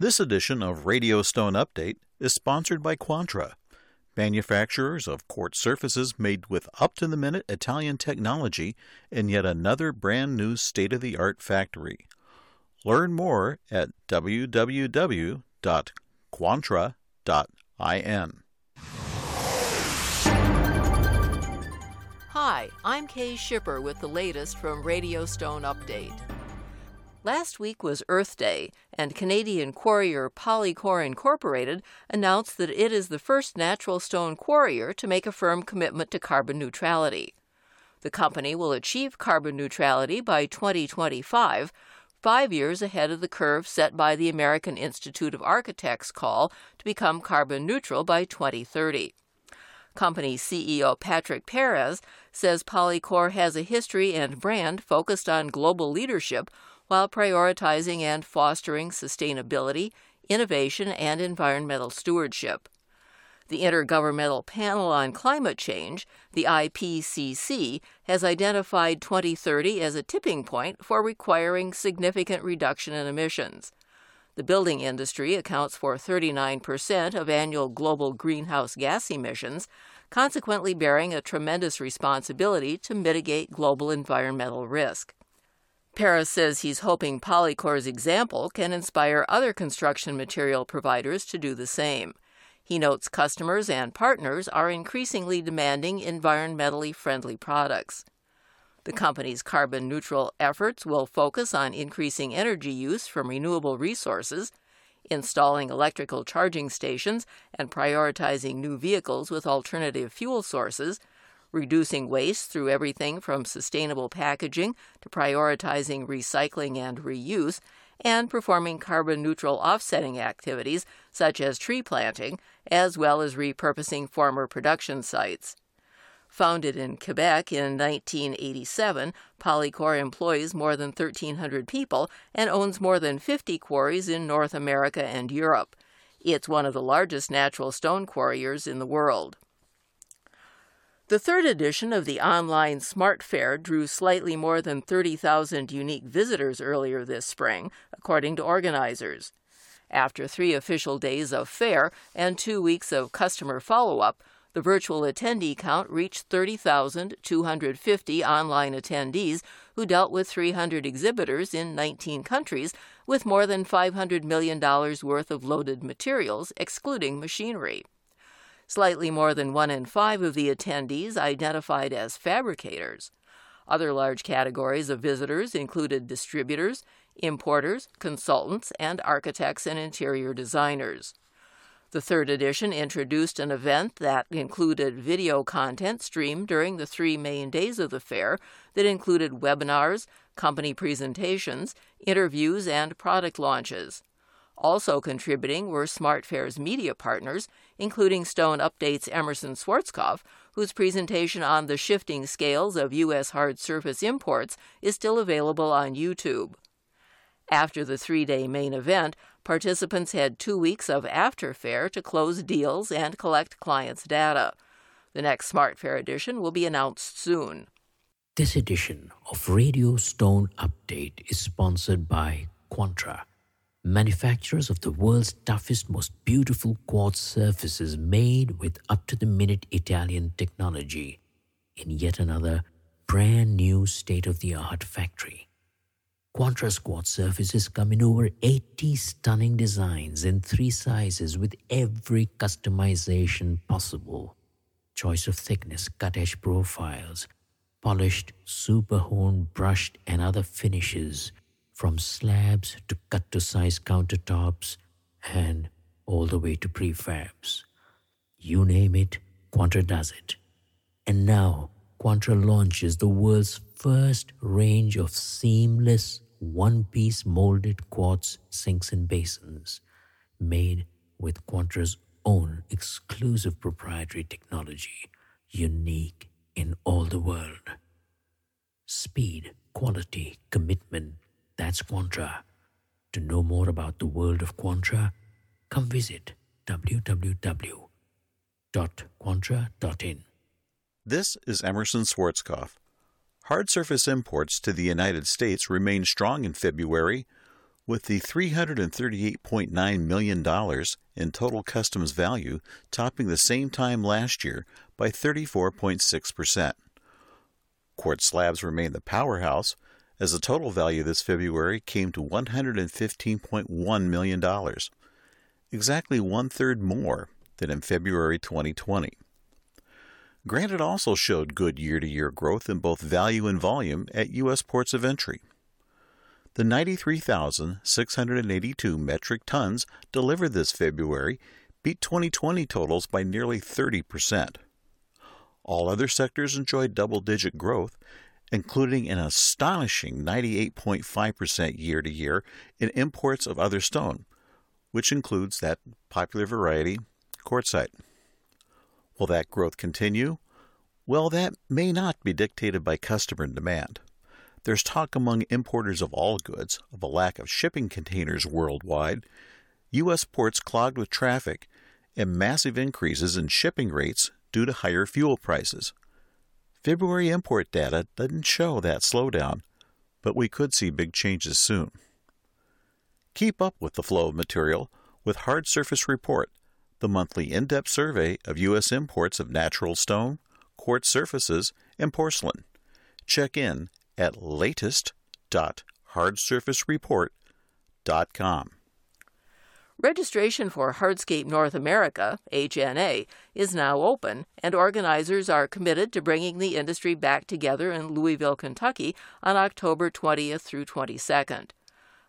This edition of Radio Stone Update is sponsored by Quantra, manufacturers of quartz surfaces made with up to the minute Italian technology in yet another brand new state of the art factory. Learn more at www.quantra.in. Hi, I'm Kay Shipper with the latest from Radio Stone Update. Last week was Earth Day, and Canadian quarrier Polycor Incorporated announced that it is the first natural stone quarrier to make a firm commitment to carbon neutrality. The company will achieve carbon neutrality by 2025, five years ahead of the curve set by the American Institute of Architects' call to become carbon neutral by 2030. Company CEO Patrick Perez says Polycor has a history and brand focused on global leadership while prioritizing and fostering sustainability, innovation, and environmental stewardship. The Intergovernmental Panel on Climate Change, the IPCC, has identified 2030 as a tipping point for requiring significant reduction in emissions. The building industry accounts for 39% of annual global greenhouse gas emissions, consequently bearing a tremendous responsibility to mitigate global environmental risk. Perez says he's hoping Polycor's example can inspire other construction material providers to do the same. He notes customers and partners are increasingly demanding environmentally friendly products. The company's carbon neutral efforts will focus on increasing energy use from renewable resources, installing electrical charging stations, and prioritizing new vehicles with alternative fuel sources, reducing waste through everything from sustainable packaging to prioritizing recycling and reuse, and performing carbon neutral offsetting activities such as tree planting, as well as repurposing former production sites. Founded in Quebec in 1987, Polycor employs more than 1,300 people and owns more than 50 quarries in North America and Europe. It's one of the largest natural stone quarriers in the world. The third edition of the online Smart Fair drew slightly more than 30,000 unique visitors earlier this spring, according to organizers. After three official days of fair and two weeks of customer follow up, the virtual attendee count reached 30,250 online attendees who dealt with 300 exhibitors in 19 countries with more than $500 million worth of loaded materials, excluding machinery. Slightly more than one in five of the attendees identified as fabricators. Other large categories of visitors included distributors, importers, consultants, and architects and interior designers. The third edition introduced an event that included video content streamed during the three main days of the fair that included webinars, company presentations, interviews, and product launches. Also contributing were SmartFair's media partners, including Stone Update's Emerson Schwarzkopf, whose presentation on the shifting scales of U.S. hard surface imports is still available on YouTube. After the three day main event, participants had two weeks of after fair to close deals and collect clients' data. The next SmartFair edition will be announced soon. This edition of Radio Stone Update is sponsored by Quantra manufacturers of the world's toughest, most beautiful quartz surfaces made with up to the minute Italian technology in yet another brand new state of the art factory. Quantra's quartz surfaces come in over 80 stunning designs in three sizes with every customization possible. Choice of thickness, cut edge profiles, polished, super honed, brushed, and other finishes from slabs to cut to size countertops and all the way to prefabs. You name it, Quantra does it. And now, Quantra launches the world's first range of seamless, one piece molded quartz sinks and basins, made with Quantra's own exclusive proprietary technology, unique in all the world. Speed, quality, commitment, that's Quantra. To know more about the world of Quantra, come visit www.quantra.in. This is Emerson Schwarzkopf. Hard surface imports to the United States remained strong in February, with the $338.9 million in total customs value topping the same time last year by 34.6%. Quartz slabs remain the powerhouse, as the total value this February came to $115.1 million, exactly one third more than in February 2020. Granite also showed good year to year growth in both value and volume at U.S. ports of entry. The 93,682 metric tons delivered this February beat 2020 totals by nearly 30%. All other sectors enjoyed double digit growth, including an astonishing 98.5% year to year in imports of other stone, which includes that popular variety, quartzite. Will that growth continue? Well, that may not be dictated by customer demand. There's talk among importers of all goods of a lack of shipping containers worldwide, U.S. ports clogged with traffic, and massive increases in shipping rates due to higher fuel prices. February import data doesn't show that slowdown, but we could see big changes soon. Keep up with the flow of material with Hard Surface Report, the monthly in depth survey of U.S. imports of natural stone, quartz surfaces, and porcelain. Check in at latest.hardsurfacereport.com. Registration for Hardscape North America, HNA, is now open, and organizers are committed to bringing the industry back together in Louisville, Kentucky on October 20th through 22nd.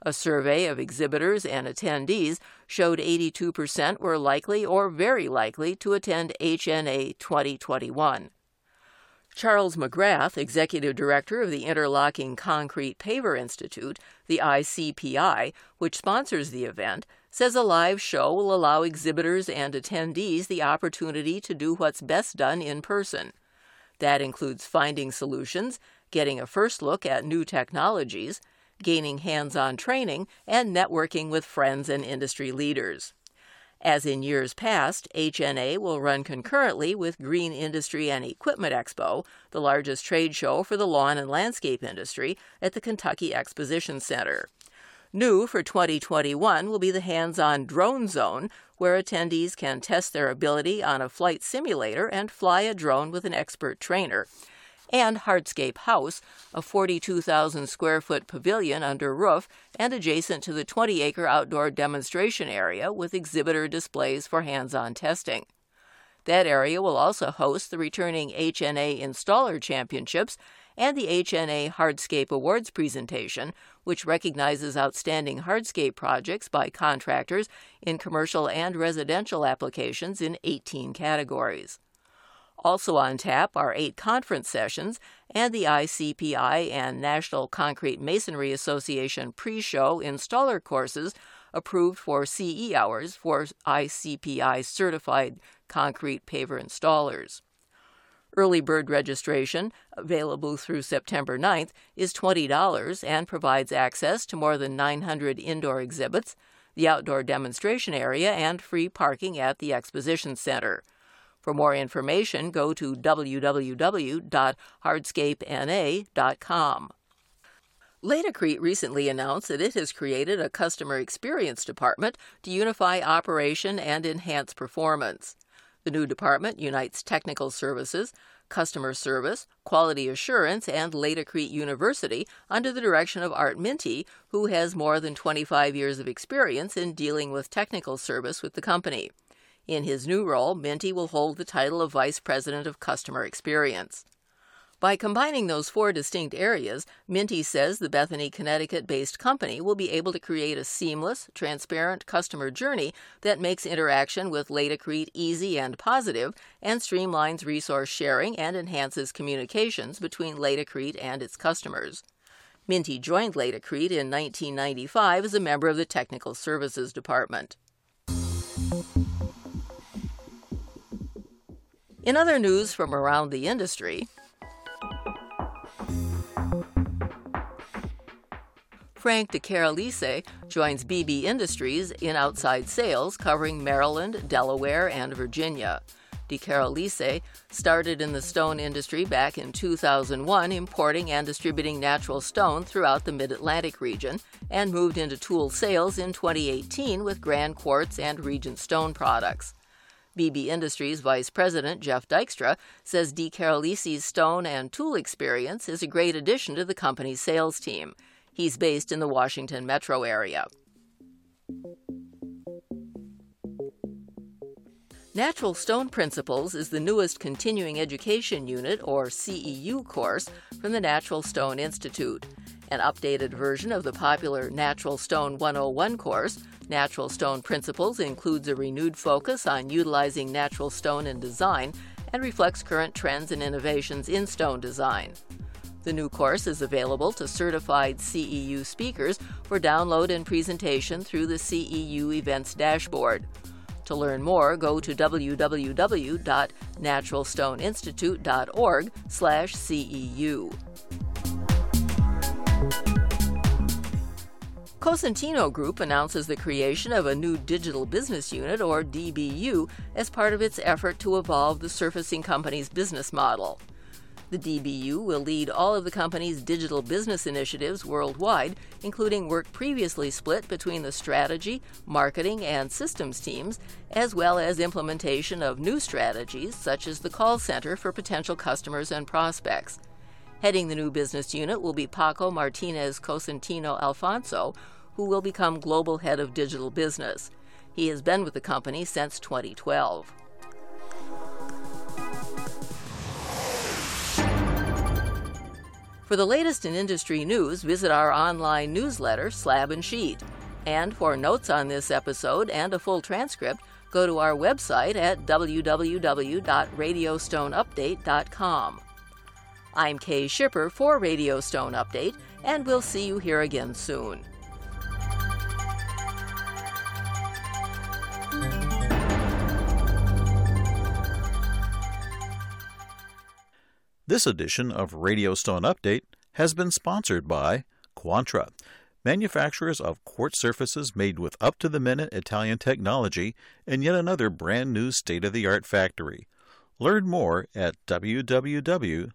A survey of exhibitors and attendees showed 82% were likely or very likely to attend HNA 2021. Charles McGrath, Executive Director of the Interlocking Concrete Paver Institute, the ICPI, which sponsors the event, says a live show will allow exhibitors and attendees the opportunity to do what's best done in person. That includes finding solutions, getting a first look at new technologies, gaining hands on training, and networking with friends and industry leaders. As in years past, HNA will run concurrently with Green Industry and Equipment Expo, the largest trade show for the lawn and landscape industry, at the Kentucky Exposition Center. New for 2021 will be the hands on drone zone, where attendees can test their ability on a flight simulator and fly a drone with an expert trainer and Hardscape House, a 42,000 square foot pavilion under roof and adjacent to the 20 acre outdoor demonstration area with exhibitor displays for hands on testing. That area will also host the returning HNA Installer Championships and the HNA Hardscape Awards presentation, which recognizes outstanding hardscape projects by contractors in commercial and residential applications in 18 categories. Also on tap are eight conference sessions and the ICPI and National Concrete Masonry Association pre show installer courses approved for CE hours for ICPI certified concrete paver installers. Early bird registration, available through September 9th, is $20 and provides access to more than 900 indoor exhibits, the outdoor demonstration area, and free parking at the Exposition Center. For more information, go to www.hardscapena.com. Laticrete recently announced that it has created a customer experience department to unify operation and enhance performance. The new department unites technical services, customer service, quality assurance, and Laticrete University under the direction of Art Mintie, who has more than 25 years of experience in dealing with technical service with the company. In his new role, Mintie will hold the title of Vice President of Customer Experience. By combining those four distinct areas, Mintie says the Bethany, Connecticut based company will be able to create a seamless, transparent customer journey that makes interaction with Laticrete easy and positive and streamlines resource sharing and enhances communications between Laticrete and its customers. Mintie joined Laticrete in 1995 as a member of the Technical Services Department. In other news from around the industry, Frank DeCarolise joins BB Industries in outside sales covering Maryland, Delaware, and Virginia. Di Caroline started in the stone industry back in 2001, importing and distributing natural stone throughout the Mid Atlantic region, and moved into tool sales in 2018 with Grand Quartz and Regent Stone products. BB Industries Vice President Jeff Dykstra says Di Carolisi's stone and tool experience is a great addition to the company's sales team. He's based in the Washington metro area. Natural Stone Principles is the newest continuing education unit, or CEU, course from the Natural Stone Institute. An updated version of the popular Natural Stone 101 course, Natural Stone Principles, includes a renewed focus on utilizing natural stone in design and reflects current trends and innovations in stone design. The new course is available to certified CEU speakers for download and presentation through the CEU events dashboard. To learn more, go to www.naturalstoneinstitute.org/ceu. Cosentino Group announces the creation of a new digital business unit, or DBU, as part of its effort to evolve the surfacing company's business model. The DBU will lead all of the company's digital business initiatives worldwide, including work previously split between the strategy, marketing, and systems teams, as well as implementation of new strategies such as the call center for potential customers and prospects. Heading the new business unit will be Paco Martinez Cosentino Alfonso, who will become global head of digital business. He has been with the company since 2012. For the latest in industry news, visit our online newsletter, Slab and Sheet. And for notes on this episode and a full transcript, go to our website at www.radiostoneupdate.com. I'm Kay Shipper for Radio Stone Update, and we'll see you here again soon. This edition of Radio Stone Update has been sponsored by Quantra, manufacturers of quartz surfaces made with up to the minute Italian technology and yet another brand new state of the art factory. Learn more at www.quantra.in.